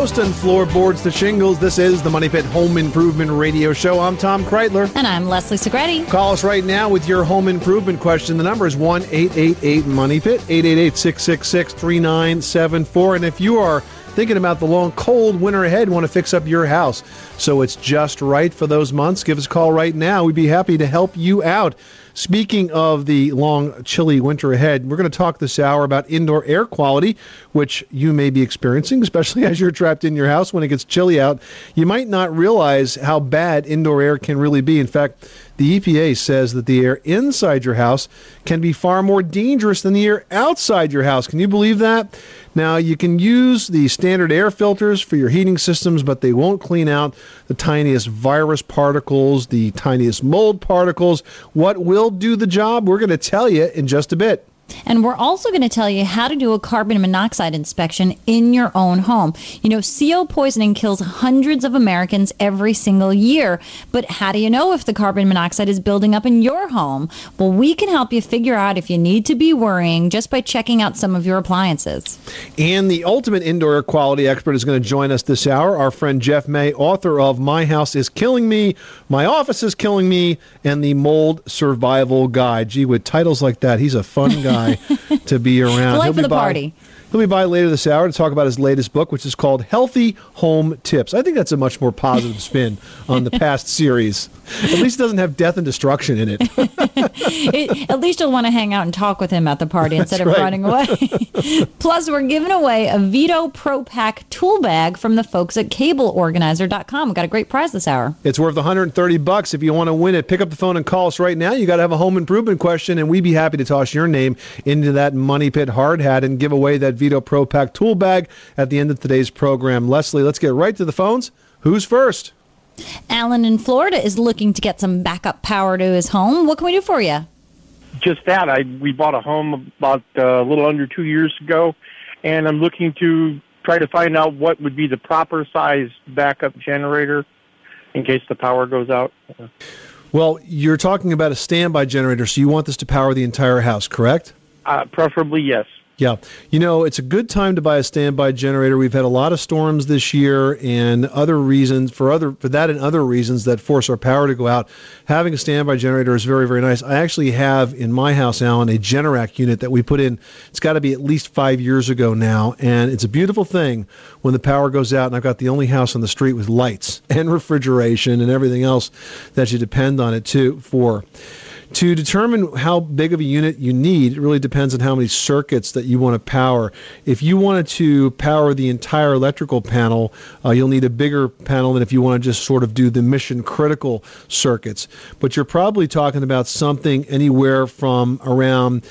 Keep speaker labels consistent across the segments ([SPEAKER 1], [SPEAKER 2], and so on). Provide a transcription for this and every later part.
[SPEAKER 1] Coast and floorboards to shingles. This is the Money Pit Home Improvement Radio Show. I'm Tom Kraeutler.
[SPEAKER 2] And I'm Leslie Segrete.
[SPEAKER 1] Call us right now with your home improvement question. The number is 1 888 Money Pit, 888 666 3974. And if you are thinking about the long, cold winter ahead, want to fix up your house so it's just right for those months, give us a call right now. We'd be happy to help you out. Speaking of the long, chilly winter ahead, we're going to talk this hour about indoor air quality, which you may be experiencing, especially as you're trapped in your house when it gets chilly out. You might not realize how bad indoor air can really be. In fact, the EPA says that the air inside your house can be far more dangerous than the air outside your house. Can you believe that? Now, you can use the standard air filters for your heating systems, but they won't clean out the tiniest virus particles, the tiniest mold particles. What will do the job? We're going to tell you in just a bit.
[SPEAKER 2] And we're also going to tell you how to do a carbon monoxide inspection in your own home. You know, CO poisoning kills hundreds of Americans every single year. But how do you know if the carbon monoxide is building up in your home? Well, we can help you figure out if you need to be worrying just by checking out some of your appliances.
[SPEAKER 1] And the ultimate indoor air quality expert is going to join us this hour. Our friend Jeff May, author of My House is Killing Me, My Office is Killing Me, and The Mold Survival Guide. Gee, with titles like that, he's a fun guy to be around.
[SPEAKER 2] Life
[SPEAKER 1] He'll
[SPEAKER 2] of the
[SPEAKER 1] by-
[SPEAKER 2] party.
[SPEAKER 1] He'll be by later this hour to talk about his latest book, which is called Healthy Home Tips. I think that's a much more positive spin on the past series. At least it doesn't have death and destruction in it.
[SPEAKER 2] It- at least you'll want to hang out and talk with him at the party instead of
[SPEAKER 1] right.
[SPEAKER 2] running away. Plus, we're giving away a Veto Pro Pac tool bag from the folks at CableOrganizer.com. We've got a great prize this hour.
[SPEAKER 1] It's worth 130 bucks if you want to win it. Pick up the phone and call us right now. You got to have a home improvement question, and we'd be happy to toss your name into that Money Pit hard hat and give away that Veto Pro Pac tool bag at the end of today's program. Leslie, let's get right to the phones. Who's first?
[SPEAKER 2] Alan in Florida is looking to get some backup power to his home. What can we do for you?
[SPEAKER 3] just that. I we bought a home about uh, a little under two years ago, and I'm looking to try to find out what would be the proper size backup generator in case the power goes out.
[SPEAKER 1] Well, you're talking about a standby generator, so you want this to power the entire house, correct?
[SPEAKER 3] Uh, preferably, yes.
[SPEAKER 1] Yeah. You know, it's a good time to buy a standby generator. We've had a lot of storms this year and other reasons for other for that and other reasons that force our power to go out. Having a standby generator is very, very nice. I actually have in my house, Alan, a Generac unit that we put in. It's got to be at least five years ago now, and it's a beautiful thing when the power goes out and I've got the only house on the street with lights and refrigeration and everything else that you depend on it too for. To determine how big of a unit you need, it really depends on how many circuits that you want to power. If you wanted to power the entire electrical panel, uh, you'll need a bigger panel than if you want to just sort of do the mission critical circuits. But you're probably talking about something anywhere from around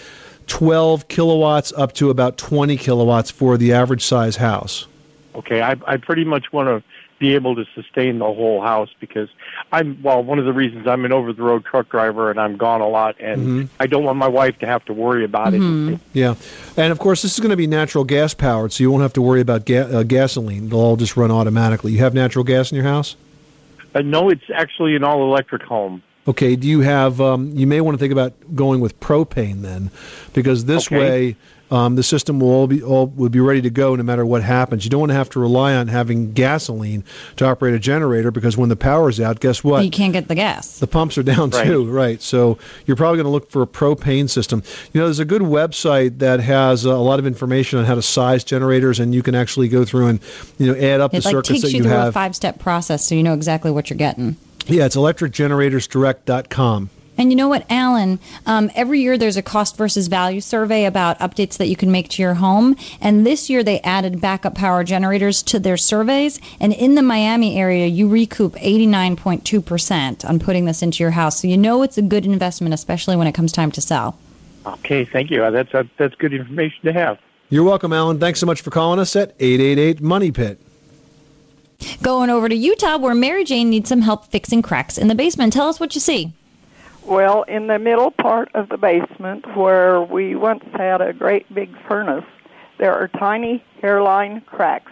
[SPEAKER 1] 12 kilowatts up to about 20 kilowatts for the average size house.
[SPEAKER 3] Okay, I, I pretty much want to be able to sustain the whole house because I'm well. One of the reasons I'm an over-the-road truck driver and I'm gone a lot, and
[SPEAKER 1] Mhm.
[SPEAKER 3] I don't want my wife to have to worry about it.
[SPEAKER 1] Yeah, and of course this is going to be natural gas powered, so you won't have to worry about ga- uh, gasoline. They'll all just run automatically. You have natural gas in your house?
[SPEAKER 3] Uh, no, it's actually an all-electric home.
[SPEAKER 1] Okay. Do you have? Um, you may want to think about going with propane then, because this
[SPEAKER 3] Okay.
[SPEAKER 1] way um, the system will all be all will be ready to go no matter what happens. You don't want to have to rely on having gasoline to operate a generator because when the power's out, guess what?
[SPEAKER 2] You can't get the gas.
[SPEAKER 1] The pumps are down
[SPEAKER 3] Right.
[SPEAKER 1] too, right? So you're probably going to look for a propane system. You know, there's a good website that has uh, a lot of information on how to size generators, and you can actually go through and you know add up
[SPEAKER 2] It
[SPEAKER 1] the
[SPEAKER 2] like
[SPEAKER 1] circuits
[SPEAKER 2] takes
[SPEAKER 1] that
[SPEAKER 2] you
[SPEAKER 1] you
[SPEAKER 2] through a five step process so you know exactly what you're getting.
[SPEAKER 1] Yeah, it's electricgeneratorsdirect.com.
[SPEAKER 2] And you know what, Alan? Um, every year there's a cost versus value survey about updates that you can make to your home. And this year they added backup power generators to their surveys. And in the Miami area, you recoup 89.2% on putting this into your house. So you know it's a good investment, especially when it comes time to sell.
[SPEAKER 3] Okay, thank you. Uh, That's uh, that's good information to have.
[SPEAKER 1] You're welcome, Alan. Thanks so much for calling us at 888 Money Pit.
[SPEAKER 2] Going over to Utah, where Mary Jane needs some help fixing cracks in the basement. Tell us what you see.
[SPEAKER 4] Well, in the middle part of the basement, where we once had a great big furnace, there are tiny hairline cracks.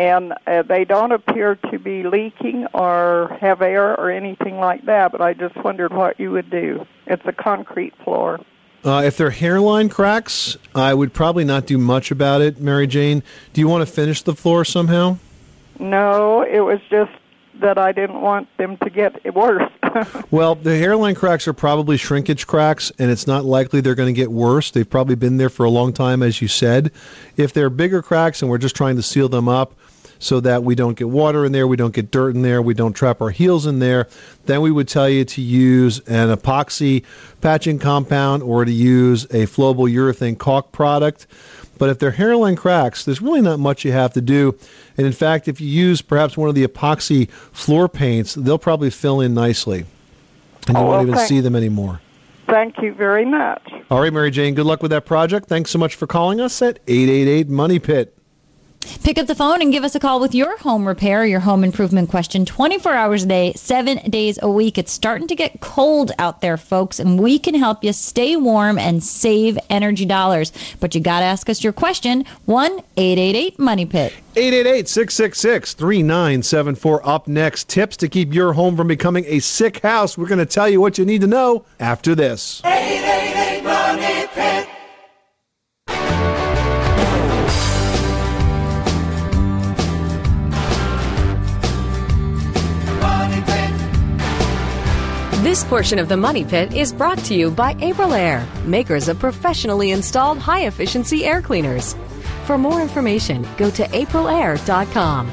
[SPEAKER 4] And uh, they don't appear to be leaking or have air or anything like that, but I just wondered what you would do. It's a concrete floor.
[SPEAKER 1] Uh, if they're hairline cracks, I would probably not do much about it, Mary Jane. Do you want to finish the floor somehow?
[SPEAKER 4] No, it was just that I didn't want them to get worse.
[SPEAKER 1] Well, the hairline cracks are probably shrinkage cracks, and it's not likely they're going to get worse. They've probably been there for a long time, as you said. If they're bigger cracks and we're just trying to seal them up so that we don't get water in there, we don't get dirt in there, we don't trap our heels in there, then we would tell you to use an epoxy patching compound or to use a flowable urethane caulk product. But if they're hairline cracks, there's really not much you have to do. And in fact, if you use perhaps one of the epoxy floor paints, they'll probably fill in nicely. And you
[SPEAKER 4] Oh,
[SPEAKER 1] won't even
[SPEAKER 4] okay.
[SPEAKER 1] see them anymore.
[SPEAKER 4] Thank you very much.
[SPEAKER 1] All right, Mary Jane, good luck with that project. Thanks so much for calling us at 888 Money Pit.
[SPEAKER 2] Pick up the phone and give us a call with your home repair, your home improvement question 24 hours a day, seven days a week. It's starting to get cold out there, folks, and we can help you stay warm and save energy dollars. But you got to ask us your question 1 888 Money Pit.
[SPEAKER 1] 888 666 3974. Up next, tips to keep your home from becoming a sick house. We're going to tell you what you need to know after this.
[SPEAKER 5] 888 Money Pit. Money
[SPEAKER 6] This portion of the Money Pit is brought to you by Aprilaire, makers of professionally installed high efficiency air cleaners. For more information, go to aprilaire.com.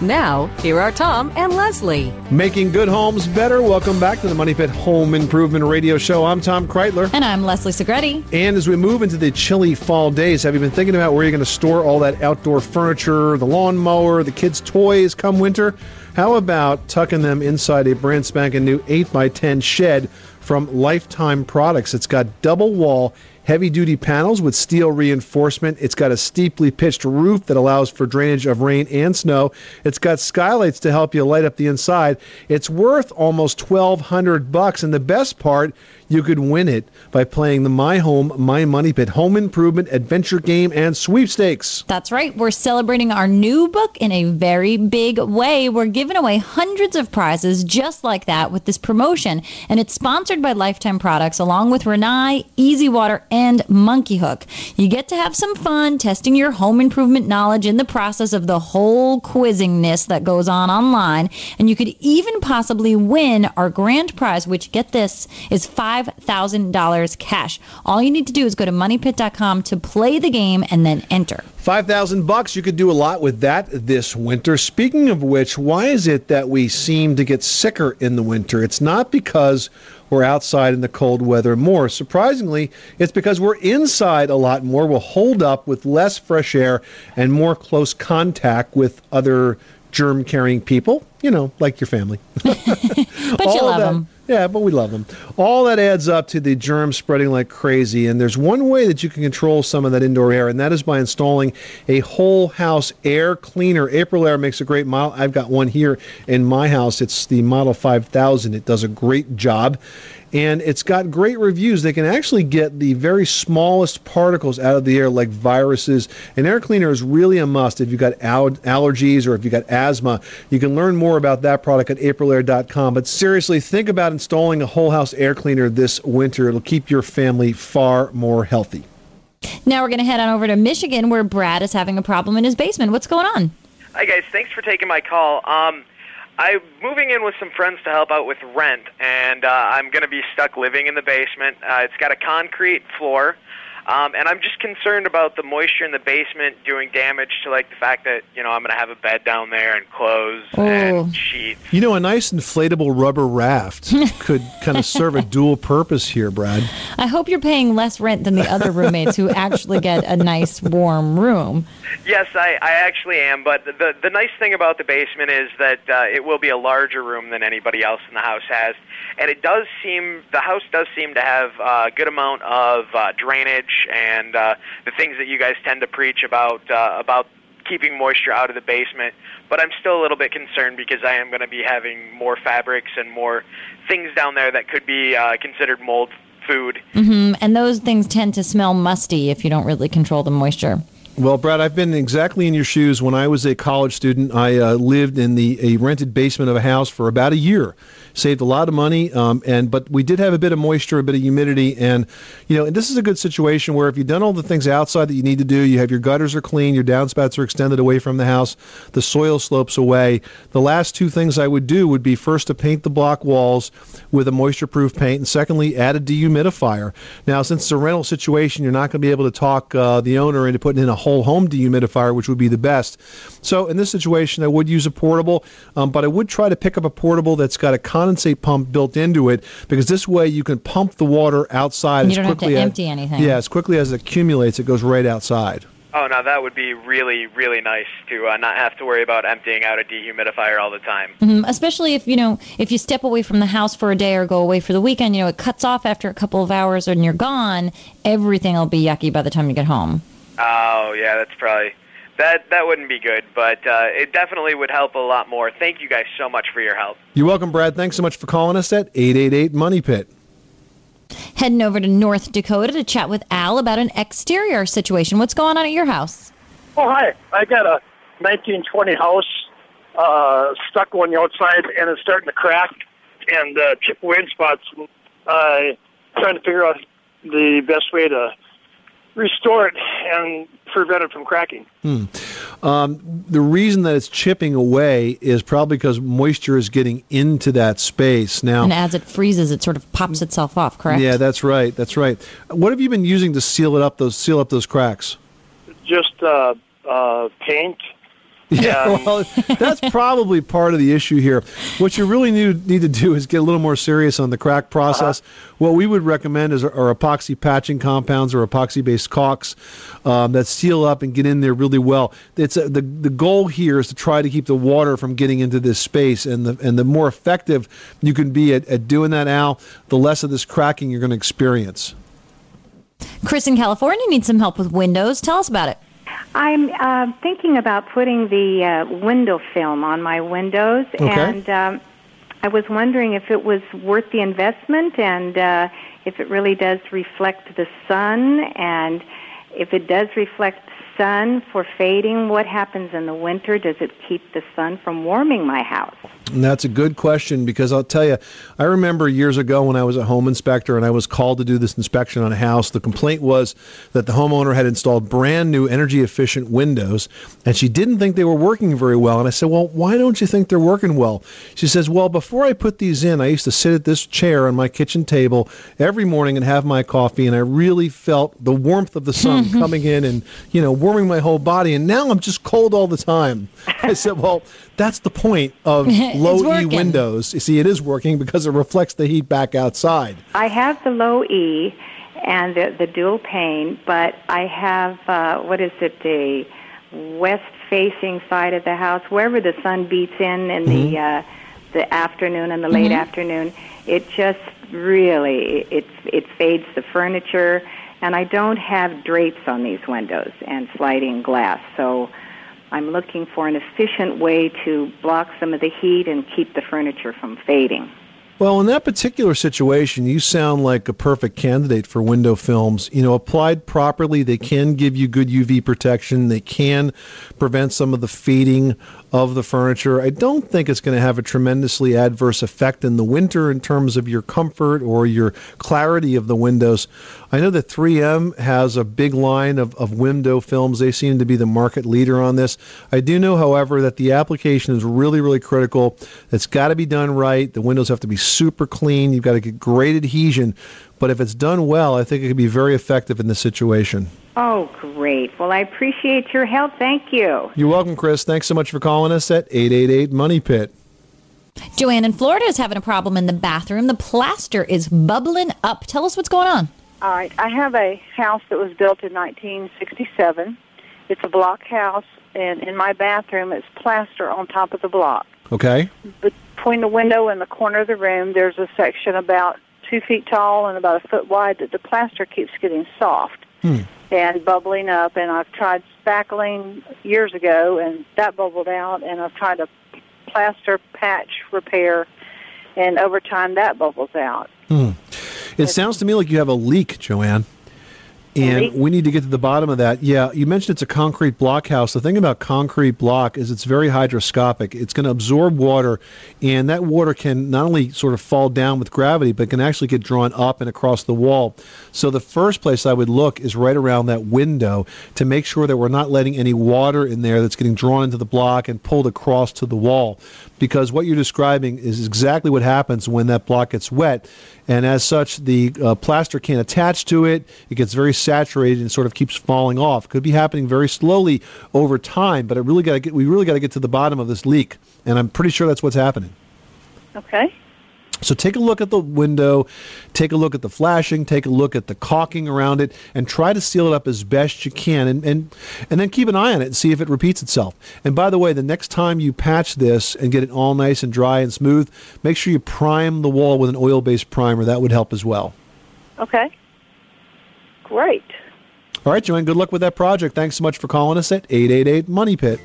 [SPEAKER 6] Now, here are Tom and Leslie.
[SPEAKER 1] Making good homes better. Welcome back to the Money Pit Home Improvement Radio Show. I'm Tom Kraeutler.
[SPEAKER 2] And I'm Leslie Segrete.
[SPEAKER 1] And as we move into the chilly fall days, have you been thinking about where you're going to store all that outdoor furniture, the lawnmower, the kids' toys come winter? How about tucking them inside a brand spanking new 8x10 shed from Lifetime Products? It's got double wall, heavy duty panels with steel reinforcement. It's got a steeply pitched roof that allows for drainage of rain and snow. It's got skylights to help you light up the inside. It's worth almost 1200 bucks and the best part, you could win it by playing the My Home, My Money Pit home improvement adventure game and sweepstakes.
[SPEAKER 2] That's right. We're celebrating our new book in a very big way. We're giving away hundreds of prizes just like that with this promotion. And it's sponsored by Lifetime Products along with Rinnai, Easy Water, and Monkey Hook. You get to have some fun testing your home improvement knowledge in the process of the whole quizzingness that goes on online. And you could even possibly win our grand prize, which, get this, is $5,000 cash. All you need to do is go to moneypit.com to play the game and then enter.
[SPEAKER 1] 5000 bucks you could do a lot with that this winter speaking of which why is it that we seem to get sicker in the winter it's not because we're outside in the cold weather more. Surprisingly it's because we're inside a lot more. We'll hold up with less fresh air and more close contact with other germ carrying people you know like your family
[SPEAKER 2] But you love
[SPEAKER 1] that-
[SPEAKER 2] them.
[SPEAKER 1] Yeah, but we love them. All that adds up to the germ spreading like crazy. And there's one way that you can control some of that indoor air, and that is by installing a whole house air cleaner. Aprilaire makes a great model. I've got one here in my house. It's the Model 5000. It does a great job. And it's got great reviews. They can actually get the very smallest particles out of the air, like viruses. An air cleaner is really a must if you've got al- allergies or if you've got asthma. You can learn more about that product at aprilaire.com. But seriously, think about installing a whole house air cleaner this winter. It'll keep your family far more healthy.
[SPEAKER 2] Now we're going to head on over to Michigan where Brad is having a problem in his basement. What's going on?
[SPEAKER 7] Hi guys, thanks for taking my call. Um, I'm moving in with some friends to help out with rent, and uh, I'm going to be stuck living in the basement. Uh, it's got a concrete floor. Um, and I'm just concerned about the moisture in the basement doing damage to like the fact that you know I'm going to have a bed down there and clothes
[SPEAKER 2] Oh.
[SPEAKER 7] and sheets.
[SPEAKER 1] You know, a nice inflatable rubber raft could kind of serve a dual purpose here, Brad.
[SPEAKER 2] I hope you're paying less rent than the other roommates who actually get a nice warm room.
[SPEAKER 7] Yes, I, I actually am. But the the nice thing about the basement is that uh, it will be a larger room than anybody else in the house has, and it does seem the house does seem to have a good amount of uh, drainage and uh, the things that you guys tend to preach about uh, about keeping moisture out of the basement. But I'm still a little bit concerned because I am going to be having more fabrics and more things down there that could be uh, considered mold food.
[SPEAKER 2] hmm And those things tend to smell musty if you don't really control the moisture.
[SPEAKER 1] Well, Brad, I've been exactly in your shoes. When I was a college student, I uh, lived in the a rented basement of a house for about a year. Saved a lot of money, um, and but we did have a bit of moisture, a bit of humidity, and you know, and this is a good situation where if you've done all the things outside that you need to do, you have your gutters are clean, your downspouts are extended away from the house, the soil slopes away. The last two things I would do would be first to paint the block walls with a moisture-proof paint, and secondly, add a dehumidifier. Now, since it's a rental situation, you're not going to be able to talk uh, the owner into putting in a whole home dehumidifier, which would be the best. So, in this situation, I would use a portable, um, but I would try to pick up a portable that's got a condensate pump built into it, because this way you can pump the water outside
[SPEAKER 2] You
[SPEAKER 1] as
[SPEAKER 2] don't have to
[SPEAKER 1] quickly as
[SPEAKER 2] empty anything.
[SPEAKER 1] Yeah, as quickly as it accumulates, it goes right outside.
[SPEAKER 7] Oh, now that would be really, really nice to uh, not have to worry about emptying out a dehumidifier all the time.
[SPEAKER 2] Mhm. Especially if you know if you step away from the house for a day or go away for the weekend, you know it cuts off after a couple of hours and you're gone. Everything will be yucky by the time you get home.
[SPEAKER 7] Oh, yeah, that's probably that. That wouldn't be good, but uh, it definitely would help a lot more. Thank you guys so much for your help.
[SPEAKER 1] You're welcome, Brad. Thanks so much for calling us at 888 Money Pit.
[SPEAKER 2] Heading over to North Dakota to chat with Al about an exterior situation. What's going on at your house?
[SPEAKER 8] Oh, hi. I got a 1920 house uh, stucco on the outside, and it's starting to crack and uh, chip away in spots. Uh, trying to figure out the best way to restore it and prevent it from cracking.
[SPEAKER 1] Hmm. Um, the reason that it's chipping away is probably because moisture is getting into that space. Now,
[SPEAKER 2] And as it freezes, it sort of pops itself off. Correct?
[SPEAKER 1] yeah, that's right. That's right. What have you been using to seal it up? Those seal up those cracks.
[SPEAKER 8] Just uh, uh, paint.
[SPEAKER 1] Yeah, well, that's probably part of the issue here. What you really need, need to do is get a little more serious on the crack process. What we would recommend is are epoxy patching compounds or epoxy-based caulks um, that seal up and get in there really well. It's a, the the goal here is to try to keep the water from getting into this space, and the and the more effective you can be at, at doing that, Al, the less of this cracking you're going to experience.
[SPEAKER 2] Chris in California needs some help with windows. Tell us about it.
[SPEAKER 9] I'm uh, thinking about putting the uh, window film on my windows,
[SPEAKER 2] Okay.
[SPEAKER 9] and um, I was wondering if it was worth the investment and uh, if it really does reflect the sun, and if it does reflect sun for fading, what happens in the winter? Does it keep the sun from warming my house?
[SPEAKER 1] And that's a good question because I'll tell you, I remember years ago when I was a home inspector and I was called to do this inspection on a house. The complaint was that the homeowner had installed brand new energy efficient windows and she didn't think they were working very well. And I said, Well, why don't you think they're working well? She says, Well, before I put these in, I used to sit at this chair on my kitchen table every morning and have my coffee, and I really felt the warmth of the sun coming in and, you know, warming my whole body. And now I'm just cold all the time. I said, Well, that's the point of low E windows. You see, it is working because it reflects the heat back outside.
[SPEAKER 9] I have the low E and the, the dual pane, but I have uh, what is it, the west-facing side of the house, wherever the sun beats in in the uh, the afternoon and the late
[SPEAKER 10] Mhm.
[SPEAKER 9] afternoon. It just really it it fades the furniture, and I don't have drapes on these windows and sliding glass, so. I'm looking for an efficient way to block some of the heat and keep the furniture from fading.
[SPEAKER 1] Well, in that particular situation, you sound like a perfect candidate for window films. You know, applied properly, they can give you good UV protection. They can prevent some of the fading of the furniture. I don't think it's going to have a tremendously adverse effect in the winter in terms of your comfort or your clarity of the windows. I know that 3M has a big line of, of window films. They seem to be the market leader on this. I do know, however, that the application is really, really critical. It's got to be done right. The windows have to be super clean. You've got to get great adhesion. But if it's done well, I think it could be very effective in this situation.
[SPEAKER 9] Oh, great. Well, I appreciate your help. Thank you.
[SPEAKER 1] You're welcome, Chris. Thanks so much for calling us at 888 Money Pit.
[SPEAKER 2] Joanne in Florida is having a problem in the bathroom. The plaster is bubbling up. Tell us what's going on.
[SPEAKER 10] All right. I have a house that was built in 1967. It's a block house, and in my bathroom, it's plaster on top of the block.
[SPEAKER 1] Okay.
[SPEAKER 10] Between the window and the corner of the room, there's a section about two feet tall and about a foot wide that the plaster keeps getting soft
[SPEAKER 1] Hmm.
[SPEAKER 10] and bubbling up. And I've tried spackling years ago, and that bubbled out. And I've tried a plaster patch repair, and over time that bubbles out.
[SPEAKER 1] Hmm. It sounds to me like you have a leak, Joanne. And we need to get to the bottom of that. Yeah, you mentioned it's a concrete block house. The thing about concrete block is it's very hydroscopic. It's going to absorb water, and that water can not only sort of fall down with gravity, but can actually get drawn up and across the wall. So the first place I would look is right around that window to make sure that we're not letting any water in there that's getting drawn into the block and pulled across to the wall. Because what you're describing is exactly what happens when that block gets wet. And as such, the uh, plaster can't attach to it. It gets very saturated and sort of keeps falling off. Could be happening very slowly over time, but it really got to get, we really got to get to the bottom of this leak. And I'm pretty sure that's what's happening.
[SPEAKER 10] Okay.
[SPEAKER 1] So take a look at the window, take a look at the flashing, take a look at the caulking around it, and try to seal it up as best you can. And, and, and then keep an eye on it and see if it repeats itself. And by the way, the next time you patch this and get it all nice and dry and smooth, make sure you prime the wall with an oil based primer. That would help as well.
[SPEAKER 10] Okay. Great.
[SPEAKER 1] All right, Joanne, good luck with that project. Thanks so much for calling us at 888 Money Pit.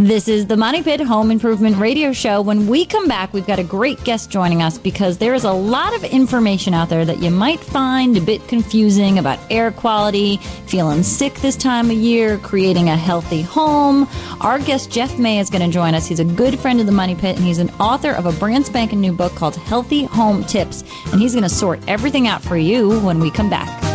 [SPEAKER 2] This is the Money Pit Home Improvement Radio Show. When we come back, we've got a great guest joining us because there is a lot of information out there that you might find a bit confusing about air quality, feeling sick this time of year, creating a healthy home. Our guest, Jeff May, is going to join us. He's a good friend of the Money Pit, and he's an author of a brand spanking new book called Healthy Home Tips. And he's going to sort everything out for you when we come back.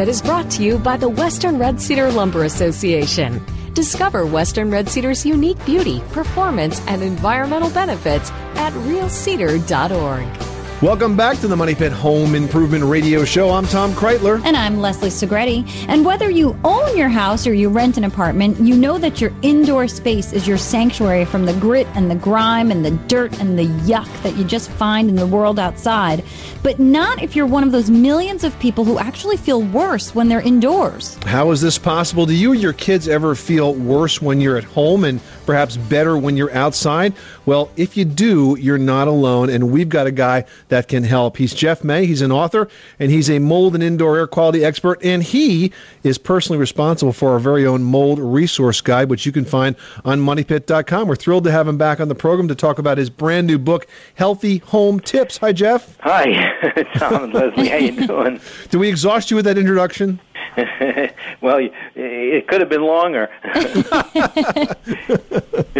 [SPEAKER 5] Money Pit
[SPEAKER 6] is brought to you by the Western Red Cedar Lumber Association. Discover Western Red Cedar's unique beauty, performance, and environmental benefits at realcedar.org.
[SPEAKER 1] Welcome back to the Money Pit Home Improvement Radio Show. I'm Tom Kraeutler.
[SPEAKER 2] And I'm Leslie Segrete. And whether you own your house or you rent an apartment, you know that your indoor space is your sanctuary from the grit and the grime and the dirt and the yuck that you just find in the world outside. But not if you're one of those millions of people who actually feel worse when they're indoors.
[SPEAKER 1] How is this possible? Do you or your kids ever feel worse when you're at home and perhaps better when you're outside? Well, if you do, you're not alone, and we've got a guy that can help. He's Jeff May. He's an author, and he's a mold and indoor air quality expert, and he is personally responsible for our very own mold resource guide, which you can find on moneypit.com. We're thrilled to have him back on the program to talk about his brand new book, Healthy Home Tips. Hi, Jeff.
[SPEAKER 11] Hi, Tom and Leslie. How you doing?
[SPEAKER 1] Did we exhaust you with that introduction?
[SPEAKER 11] well, it could have been longer. it's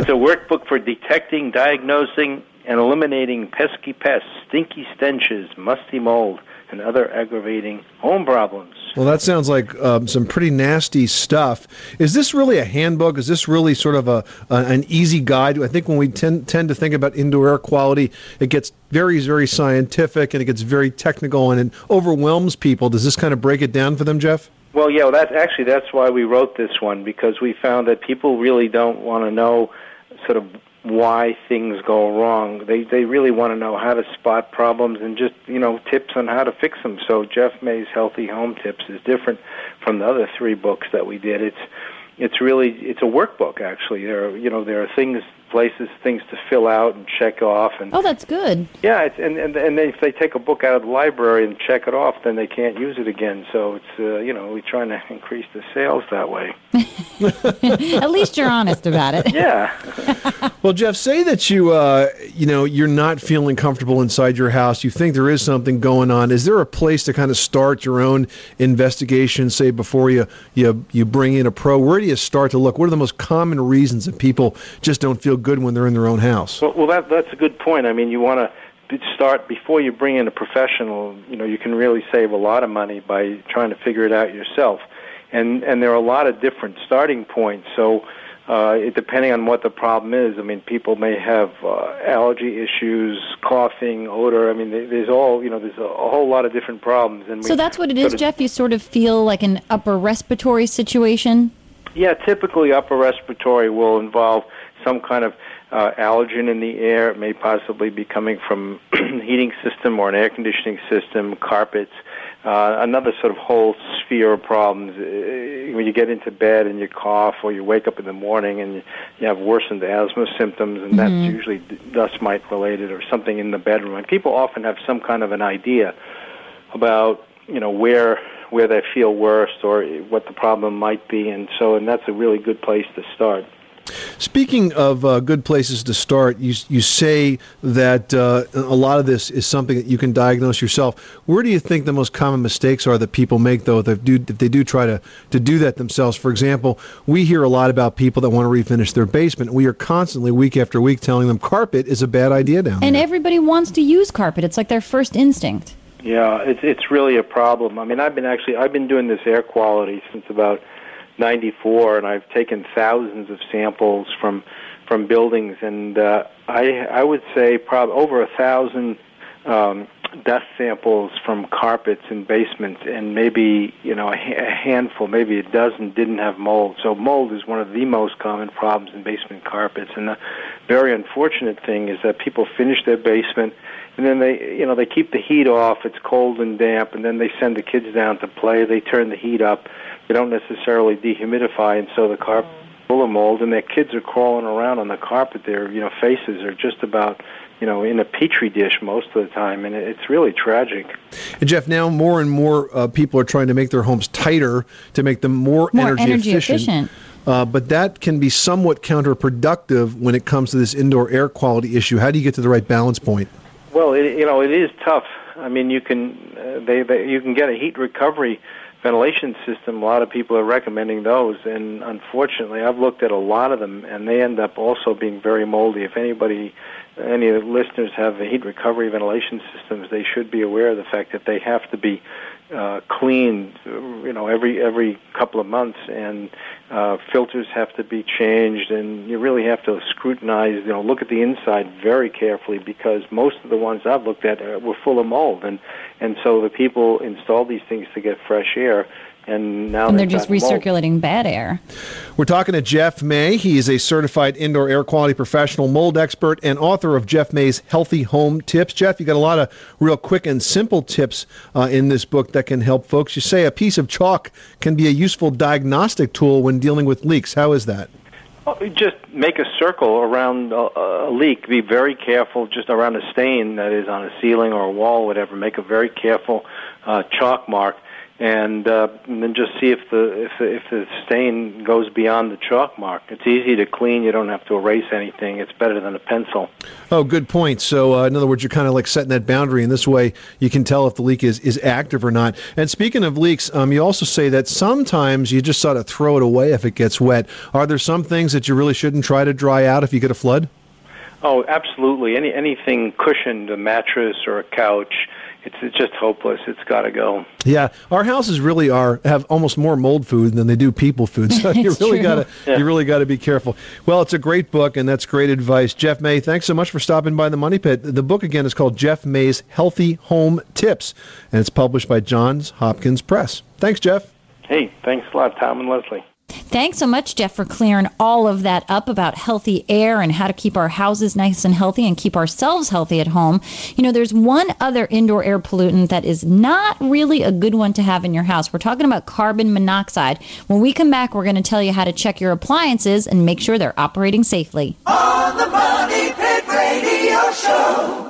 [SPEAKER 11] a workbook for detecting, diagnosing, and eliminating pesky pests, stinky stenches, musty mold, and other aggravating home problems.
[SPEAKER 1] Well, that sounds like um, some pretty nasty stuff. Is this really a handbook? Is this really sort of a, a an easy guide? I think when we tend, tend to think about indoor air quality, it gets very, very scientific and it gets very technical and it overwhelms people. Does this kind of break it down for them, Jeff?
[SPEAKER 11] Well, yeah, well, that's actually that's why we wrote this one because we found that people really don't want to know sort of why things go wrong. They they really want to know how to spot problems and just you know tips on how to fix them. So Jeff May's Healthy Home Tips is different from the other three books that we did. It's it's really it's a workbook actually. There are you know there are things places things to fill out and check off and
[SPEAKER 2] Oh, that's good.
[SPEAKER 11] yeah, it's, and and and if they take a book out of the library and check it off, then they can't use it again. So it's uh, you know we're trying to increase the sales that way.
[SPEAKER 2] At least you're honest about it.
[SPEAKER 11] Yeah.
[SPEAKER 1] Well, Jeff, say that you uh, you know you're not feeling comfortable inside your house. You think there is something going on. Is there a place to kind of start your own investigation? Say before you you you bring in a pro. Where do you start to look? What are the most common reasons that people just don't feel good when they're in their own house?
[SPEAKER 11] Well, well that that's a good point. I mean, you want to start before you bring in a professional. You know, you can really save a lot of money by trying to figure it out yourself. And and there are a lot of different starting points. So. Uh, it, depending on what the problem is, I mean, people may have uh, allergy issues, coughing, odor. I mean, there's all you know. There's a, a whole lot of different problems. And we
[SPEAKER 2] So that's what it is,
[SPEAKER 11] go
[SPEAKER 2] is,
[SPEAKER 11] to-
[SPEAKER 2] Jeff. You sort of feel like an upper respiratory situation.
[SPEAKER 11] Yeah, typically upper respiratory will involve some kind of uh, allergen in the air. It may possibly be coming from heating system or an air conditioning system, carpets. Uh, another sort of whole sphere of problems. Uh, when you get into bed and you cough, or you wake up in the morning and you, have worsened asthma symptoms, and that's
[SPEAKER 12] Mhm.
[SPEAKER 11] usually dust mite related or something in the bedroom. And people often have some kind of an idea about you know where where they feel worst or what the problem might be, and so and that's a really good place to start.
[SPEAKER 1] Speaking of uh, good places to start, you you say that uh, a lot of this is something that you can diagnose yourself. Where do you think the most common mistakes are that people make, though, that do if they do try to to do that themselves? For example, we hear a lot about people that want to refinish their basement. We are constantly, week after week, telling them carpet is a bad idea down there.
[SPEAKER 2] And everybody wants to use carpet. It's like their first instinct.
[SPEAKER 11] Yeah, it's it's really a problem. I mean, I've been actually I've been doing this air quality since about '94, and I've taken thousands of samples from from buildings, and uh, I I would say probably over a thousand um, dust samples from carpets in basements, and maybe you know a, a handful, maybe a dozen didn't have mold. So mold is one of the most common problems in basement carpets, and the very unfortunate thing is that people finish their basement and then they you know they keep the heat off it's cold and damp and then they send the kids down to play they turn the heat up they don't necessarily dehumidify and so the carpet full of mold and their kids are crawling around on the carpet their you know faces are just about you know in a petri dish most of the time and it's really tragic
[SPEAKER 1] And Jeff, now more and more uh, people are trying to make their homes tighter to make them more,
[SPEAKER 2] More energy
[SPEAKER 1] efficient.
[SPEAKER 2] efficient.
[SPEAKER 1] Uh, but that can be somewhat counterproductive when it comes to this indoor air quality issue. How do you get to the right balance point?
[SPEAKER 11] Well, it, you know, it is tough. I mean, you can uh, they, they you can get a heat recovery ventilation system. A lot of people are recommending those, and unfortunately, I've looked at a lot of them, and they end up also being very moldy. If anybody, any of the listeners have heat recovery ventilation systems, they should be aware of the fact that they have to be uh, cleaned, you know, every every couple of months, and uh, filters have to be changed, and you really have to scrutinize, you know, look at the inside very carefully because most of the ones I've looked at uh, were full of mold, and and so the people installed these things to get fresh air, and now
[SPEAKER 2] and they're just
[SPEAKER 11] got mold.
[SPEAKER 2] recirculating bad air.
[SPEAKER 1] We're talking to Jeff May. He is a certified indoor air quality professional, mold expert, and author of Jeff May's Healthy Home Tips. Jeff, you got a lot of real quick and simple tips uh, in this book that can help folks. You say a piece of chalk can be a useful diagnostic tool when dealing with leaks. How is that?
[SPEAKER 11] Oh, Just make a circle around a, a leak. Be very careful, just around a stain that is on a ceiling or a wall, whatever. Make a very careful uh, chalk mark, and, uh, and then just see if the if the, if the stain goes beyond the chalk mark. It's easy to clean. You don't have to erase anything. It's better than a pencil.
[SPEAKER 1] Oh, good point. So, uh, in other words, you're kind of like setting that boundary, and this way you can tell if the leak is, is active or not. And speaking of leaks, um, you also say that sometimes you just sort of throw it away if it gets wet. Are there some things that you really shouldn't try to dry out if you get a flood?
[SPEAKER 11] Oh, absolutely. Any anything cushioned, a mattress or a couch, it's, it's just hopeless. It's got to go.
[SPEAKER 1] Yeah, our houses really are have almost more mold food than they do people food. So you really got to
[SPEAKER 11] Yeah.
[SPEAKER 1] you really got to be careful. Well, it's a great book and that's great advice. Jeff May, thanks so much for stopping by the Money Pit. The book again is called Jeff May's Healthy Home Tips and it's published by Johns Hopkins Press. Thanks, Jeff.
[SPEAKER 11] Hey, thanks a lot, Tom and Leslie.
[SPEAKER 2] Thanks so much, Jeff, for clearing all of that up about healthy air and how to keep our houses nice and healthy and keep ourselves healthy at home. You know, there's one other indoor air pollutant that is not really a good one to have in your house. We're talking about carbon monoxide. When we come back, we're going to tell you how to check your appliances and make sure they're operating safely.
[SPEAKER 5] On the Money Pit Radio Show.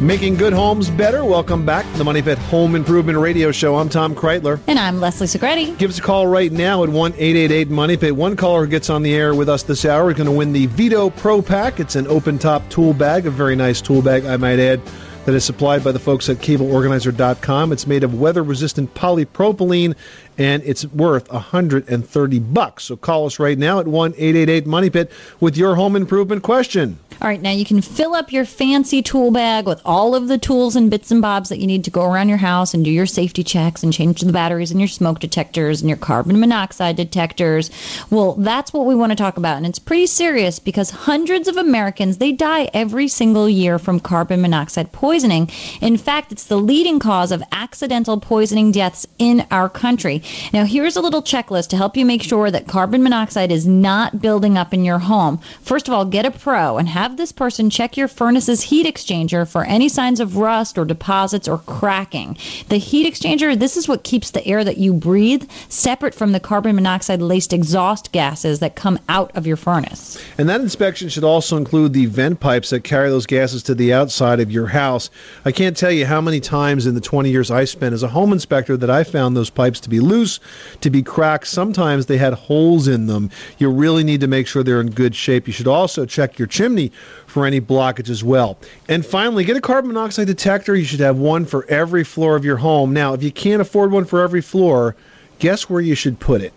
[SPEAKER 1] Making good homes better. Welcome back to the Money Pit Home Improvement Radio Show. I'm Tom Kraeutler.
[SPEAKER 2] And I'm Leslie Segrete.
[SPEAKER 1] Give us a call right now at 1 888 Money Pit. One caller who gets on the air with us this hour is going to win the Veto Pro Pac. It's an open top tool bag, a very nice tool bag, I might add, that is supplied by the folks at cableorganizer.com. It's made of weather resistant polypropylene and it's worth 130 bucks. So call us right now at 1 888 Money Pit with your home improvement question.
[SPEAKER 2] All right, now you can fill up your fancy tool bag with all of the tools and bits and bobs that you need to go around your house and do your safety checks and change the batteries in your smoke detectors and your carbon monoxide detectors. Well, that's what we want to talk about, and it's pretty serious because hundreds of Americans they die every single year from carbon monoxide poisoning. In fact, it's the leading cause of accidental poisoning deaths in our country. Now, here's a little checklist to help you make sure that carbon monoxide is not building up in your home. First of all, get a pro and have this person check your furnace's heat exchanger for any signs of rust or deposits or cracking. The heat exchanger, this is what keeps the air that you breathe separate from the carbon monoxide laced exhaust gases that come out of your furnace.
[SPEAKER 1] And that inspection should also include the vent pipes that carry those gases to the outside of your house. I can't tell you how many times in the 20 years I spent as a home inspector that I found those pipes to be loose, to be cracked. Sometimes they had holes in them. You really need to make sure they're in good shape. You should also check your chimney for any blockage as well. And finally, get a carbon monoxide detector. You should have one for every floor of your home. Now, if you can't afford one for every floor, guess where you should put it?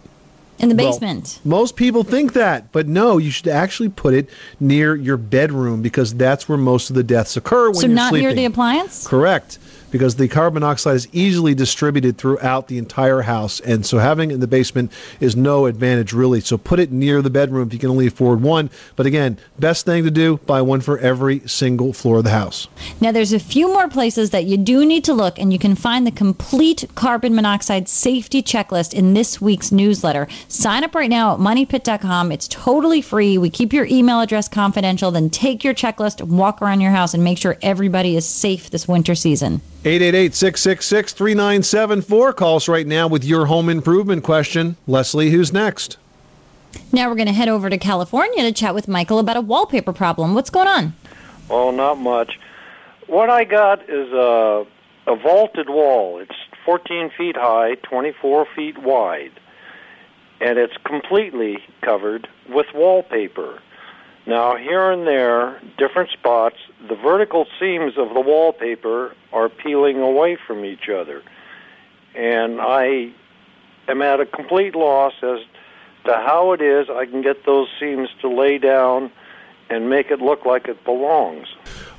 [SPEAKER 2] In the
[SPEAKER 1] Well,
[SPEAKER 2] basement.
[SPEAKER 1] most people think that, but no, you should actually put it near your bedroom because that's where most of the deaths occur when
[SPEAKER 2] so
[SPEAKER 1] you're sleeping.
[SPEAKER 2] So not near the appliance?
[SPEAKER 1] Correct. Because the carbon monoxide is easily distributed throughout the entire house. And so having it in the basement is no advantage, really. So put it near the bedroom if you can only afford one. But again, best thing to do buy one for every single floor of the house.
[SPEAKER 2] Now, there's a few more places that you do need to look, and you can find the complete carbon monoxide safety checklist in this week's newsletter. Sign up right now at moneypit.com. It's totally free. We keep your email address confidential. Then take your checklist walk around your house and make sure everybody is safe this winter season.
[SPEAKER 1] 888 666 3974. Call us right now with your home improvement question. Leslie, who's next?
[SPEAKER 2] Now we're going to head over to California to chat with Michael about a wallpaper problem. What's going on?
[SPEAKER 12] Oh, not much. What I got is a a vaulted wall. It's 14 feet high, 24 feet wide, and it's completely covered with wallpaper. Now, here and there, different spots, the vertical seams of the wallpaper are peeling away from each other. And I am at a complete loss as to how it is I can get those seams to lay down and make it look like it belongs.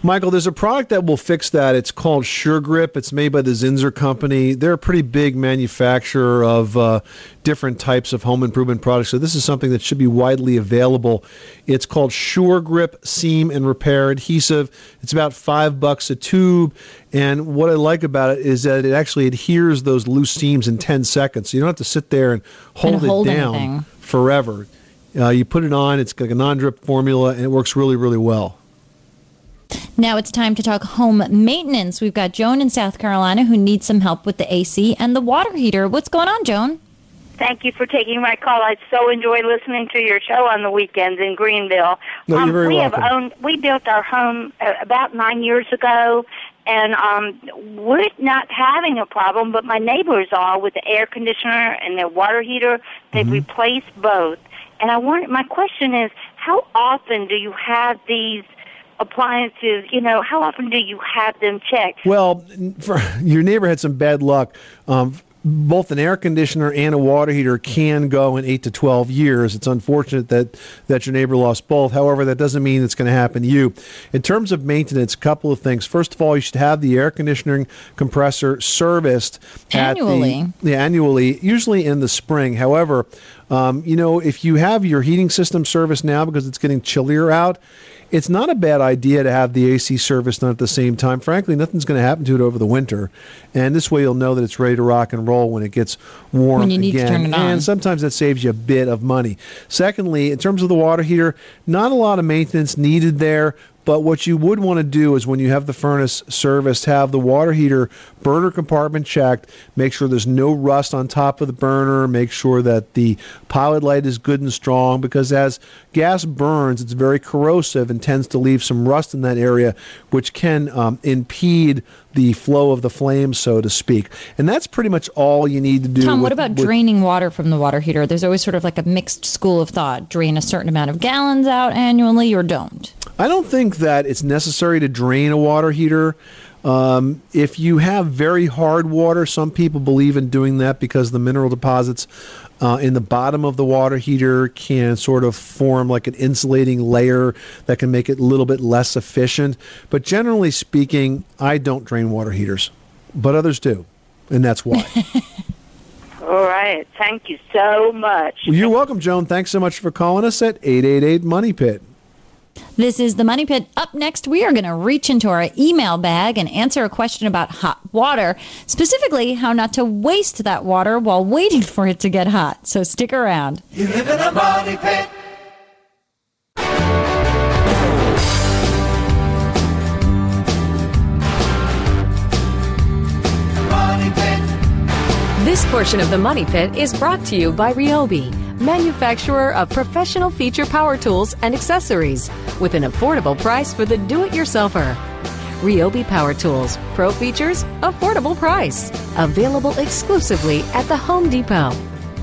[SPEAKER 1] Michael, there's a product that will fix that. It's called Sure Grip. It's made by the Zinsser Company. They're a pretty big manufacturer of uh, different types of home improvement products. So this is something that should be widely available. It's called Sure Grip Seam and Repair Adhesive. It's about five bucks a tube. And what I like about it is that it actually adheres those loose seams in 10 seconds. So you don't have to sit there and hold,
[SPEAKER 2] hold
[SPEAKER 1] it down
[SPEAKER 2] anything.
[SPEAKER 1] forever. Uh, you put it on, it's like a non drip formula, and it works really, really well.
[SPEAKER 2] Now it's time to talk home maintenance. We've got Joan in South Carolina who needs some help with the AC and the water heater. What's going on, Joan?
[SPEAKER 13] Thank you for taking my call. I so enjoy listening to your show on the weekends in Greenville.
[SPEAKER 1] No, you're very
[SPEAKER 13] we
[SPEAKER 1] welcome.
[SPEAKER 13] have owned. We built our home uh, about nine years ago, and um, we're not having a problem. But my neighbors are with the air conditioner and their water heater. They've
[SPEAKER 1] Mm-hmm.
[SPEAKER 13] replaced both, and I want. My question is, how often do you have these? Appliances you know how often do you have them checked
[SPEAKER 1] Well, for, your neighbor had some bad luck. Um, both an air conditioner and a water heater can go in eight to twelve years. It's unfortunate that that your neighbor lost both. However, that doesn't mean it's going to happen to you. In terms of maintenance, a couple of things. First of all, you should have the air conditioning compressor serviced at
[SPEAKER 2] Annually.
[SPEAKER 1] the yeah, annually, usually in the spring. However, um, you know if you have your heating system serviced now because it's getting chillier out. It's not a bad idea to have the AC service done at the same time. Frankly, nothing's going to happen to it over the winter, and this way you'll know that it's ready to rock and roll when it gets warm
[SPEAKER 2] When you need to
[SPEAKER 1] again.
[SPEAKER 2] turn it on.
[SPEAKER 1] And sometimes that saves you a bit of money. Secondly, in terms of the water heater, not a lot of maintenance needed there. But what you would want to do is when you have the furnace serviced, have the water heater burner compartment checked, make sure there's no rust on top of the burner, make sure that the pilot light is good and strong because as gas burns, it's very corrosive and tends to leave some rust in that area, which can um, impede the flow of the flame, so to speak. And that's pretty much all you need to do.
[SPEAKER 2] Tom,
[SPEAKER 1] with-
[SPEAKER 2] what about
[SPEAKER 1] with-
[SPEAKER 2] draining water from the water heater? There's always sort of like a mixed school of thought. Drain a certain amount of gallons out annually or don't.
[SPEAKER 1] I don't think that it's necessary to drain a water heater. Um, if you have very hard water, some people believe in doing that because the mineral deposits uh, in the bottom of the water heater can sort of form like an insulating layer that can make it a little bit less efficient. But generally speaking, I don't drain water heaters, but others do, and that's why.
[SPEAKER 13] All right. Thank you so much.
[SPEAKER 1] You're welcome, Joan. Thanks so much for calling us at 888 Money Pit.
[SPEAKER 2] This is the Money Pit. Up next, we are going to reach into our email bag and answer a question about hot water, specifically how not to waste that water while waiting for it to get hot. So stick around.
[SPEAKER 5] You live in a money pit. Money pit.
[SPEAKER 6] This portion of the Money Pit is brought to you by Ryobi, manufacturer of professional feature power tools and accessories, with an affordable price for the do-it-yourselfer. Ryobi Power Tools, pro features, affordable price. Available exclusively at the Home Depot.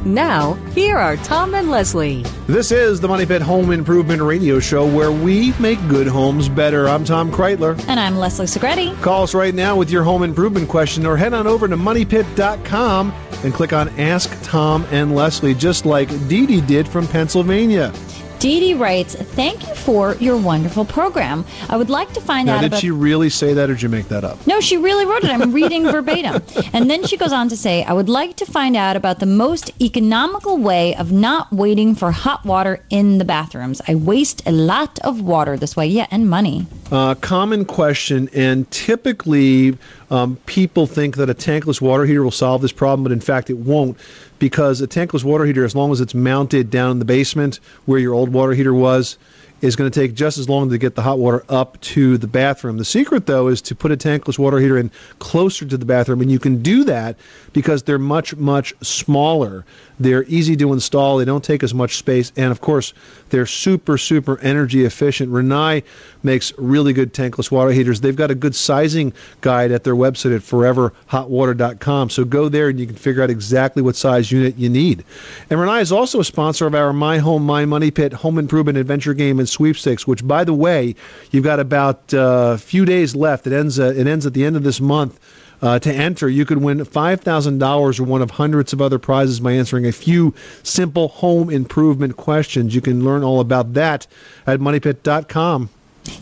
[SPEAKER 6] Now, here are Tom and Leslie.
[SPEAKER 1] This is the Money Pit Home Improvement Radio Show where we make good homes better. I'm Tom Kraeutler.
[SPEAKER 2] And I'm Leslie Segrete.
[SPEAKER 1] Call us right now with your home improvement question or head on over to moneypit.com and click on Ask Tom and Leslie, just like Dee Dee did from Pennsylvania.
[SPEAKER 2] Dee Dee writes, Thank you for your wonderful program. I would like to find
[SPEAKER 1] Now,
[SPEAKER 2] out
[SPEAKER 1] did
[SPEAKER 2] about.
[SPEAKER 1] she really say that or did you make that up?
[SPEAKER 2] No, she really wrote it. I'm reading verbatim. And then she goes on to say, I would like to find out about the most economical way of not waiting for hot water in the bathrooms. I waste a lot of water this way. Yeah, and money.
[SPEAKER 1] Uh, common question, and typically um, people think that a tankless water heater will solve this problem, but in fact it won't, because a tankless water heater, as long as it's mounted down in the basement where your old water heater was, is going to take just as long to get the hot water up to the bathroom. The secret, though, is to put a tankless water heater in closer to the bathroom, and you can do that because they're much, much smaller. They're easy to install. They don't take as much space, and of course, they're super, super energy efficient. Rinnai makes really good tankless water heaters. They've got a good sizing guide at their website at foreverhotwater.com. So go there and you can figure out exactly what size unit you need. And Rinnai is also a sponsor of our My Home, My Money Pit home improvement adventure game and sweepstakes, which, by the way, you've got about uh, a few days left. It ends, uh, it ends at the end of this month. Uh, to enter, you could win $5,000 or one of hundreds of other prizes by answering a few simple home improvement questions. You can learn all about that at moneypit.com.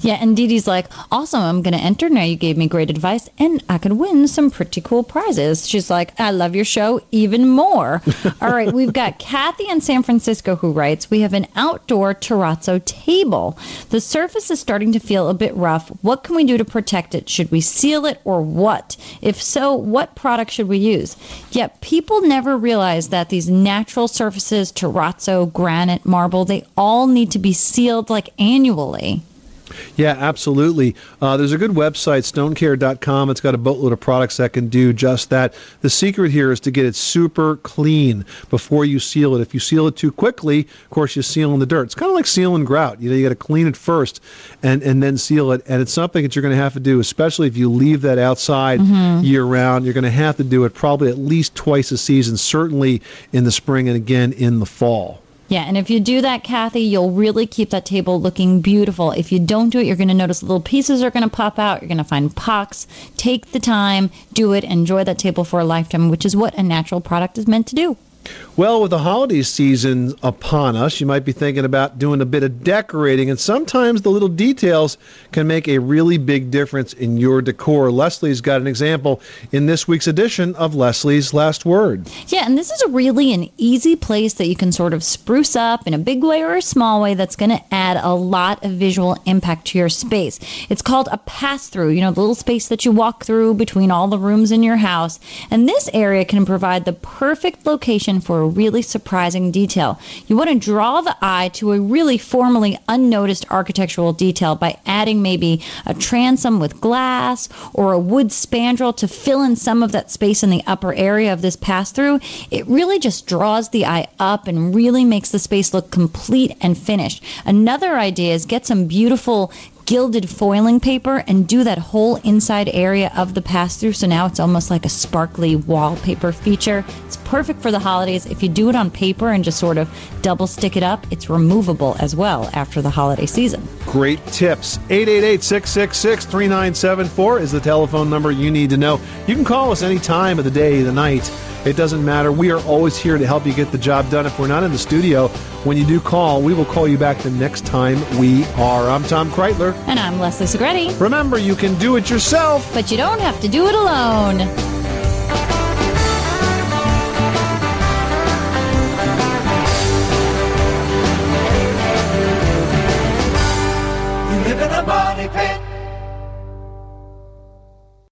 [SPEAKER 2] Yeah, and Dee Dee's like, awesome, I'm going to enter. Now you gave me great advice, and I could win some pretty cool prizes. She's like, I love your show even more. All right, we've got Kathy in San Francisco who writes, We have an outdoor terrazzo table. The surface is starting to feel a bit rough. What can we do to protect it? Should we seal it or what? If so, what product should we use? Yet people never realize that these natural surfaces, terrazzo, granite, marble, they all need to be sealed like annually.
[SPEAKER 1] Yeah, absolutely. Uh, there's a good website, stonecare.com. It's got a boatload of products that can do just that. The secret here is to get it super clean before you seal it. If you seal it too quickly, of course, you're sealing the dirt. It's kind of like sealing grout. You know, you got to clean it first and, and then seal it. And it's something that you're going to have to do, especially if you leave that outside
[SPEAKER 2] Mhm.
[SPEAKER 1] year round. You're going to have to do it probably at least twice a season, certainly in the spring and again in the fall.
[SPEAKER 2] Yeah, and if you do that, Kathy, you'll really keep that table looking beautiful. If you don't do it, you're going to notice little pieces are going to pop out. You're going to find pocks. Take the time, do it, enjoy that table for a lifetime, which is what a natural product is meant to do.
[SPEAKER 1] Well, with the holiday season upon us, you might be thinking about doing a bit of decorating, and sometimes the little details can make a really big difference in your decor. Leslie's got an example in this week's edition of Leslie's Last Word.
[SPEAKER 2] Yeah, and this is really an easy place that you can sort of spruce up in a big way or a small way that's going to add a lot of visual impact to your space. It's called a pass through, you know, the little space that you walk through between all the rooms in your house. And this area can provide the perfect location for a really surprising detail. You want to draw the eye to a really formerly unnoticed architectural detail by adding maybe a transom with glass or a wood spandrel to fill in some of that space in the upper area of this pass through. It really just draws the eye up and really makes the space look complete and finished. Another idea is get some beautiful gilded foiling paper and do that whole inside area of the pass through so now it's almost like a sparkly wallpaper feature. It's perfect for the holidays. If you do it on paper and just sort of double stick it up, it's removable as well after the holiday season.
[SPEAKER 1] Great tips. 888 666 3974 is the telephone number you need to know. You can call us any time of the day, the night. It doesn't matter. We are always here to help you get the job done. If we're not in the studio, when you do call, we will call you back the next time we are. I'm Tom Kraeutler.
[SPEAKER 2] And I'm Leslie Segrete.
[SPEAKER 1] Remember, you can do it yourself,
[SPEAKER 2] but you don't have to do it alone.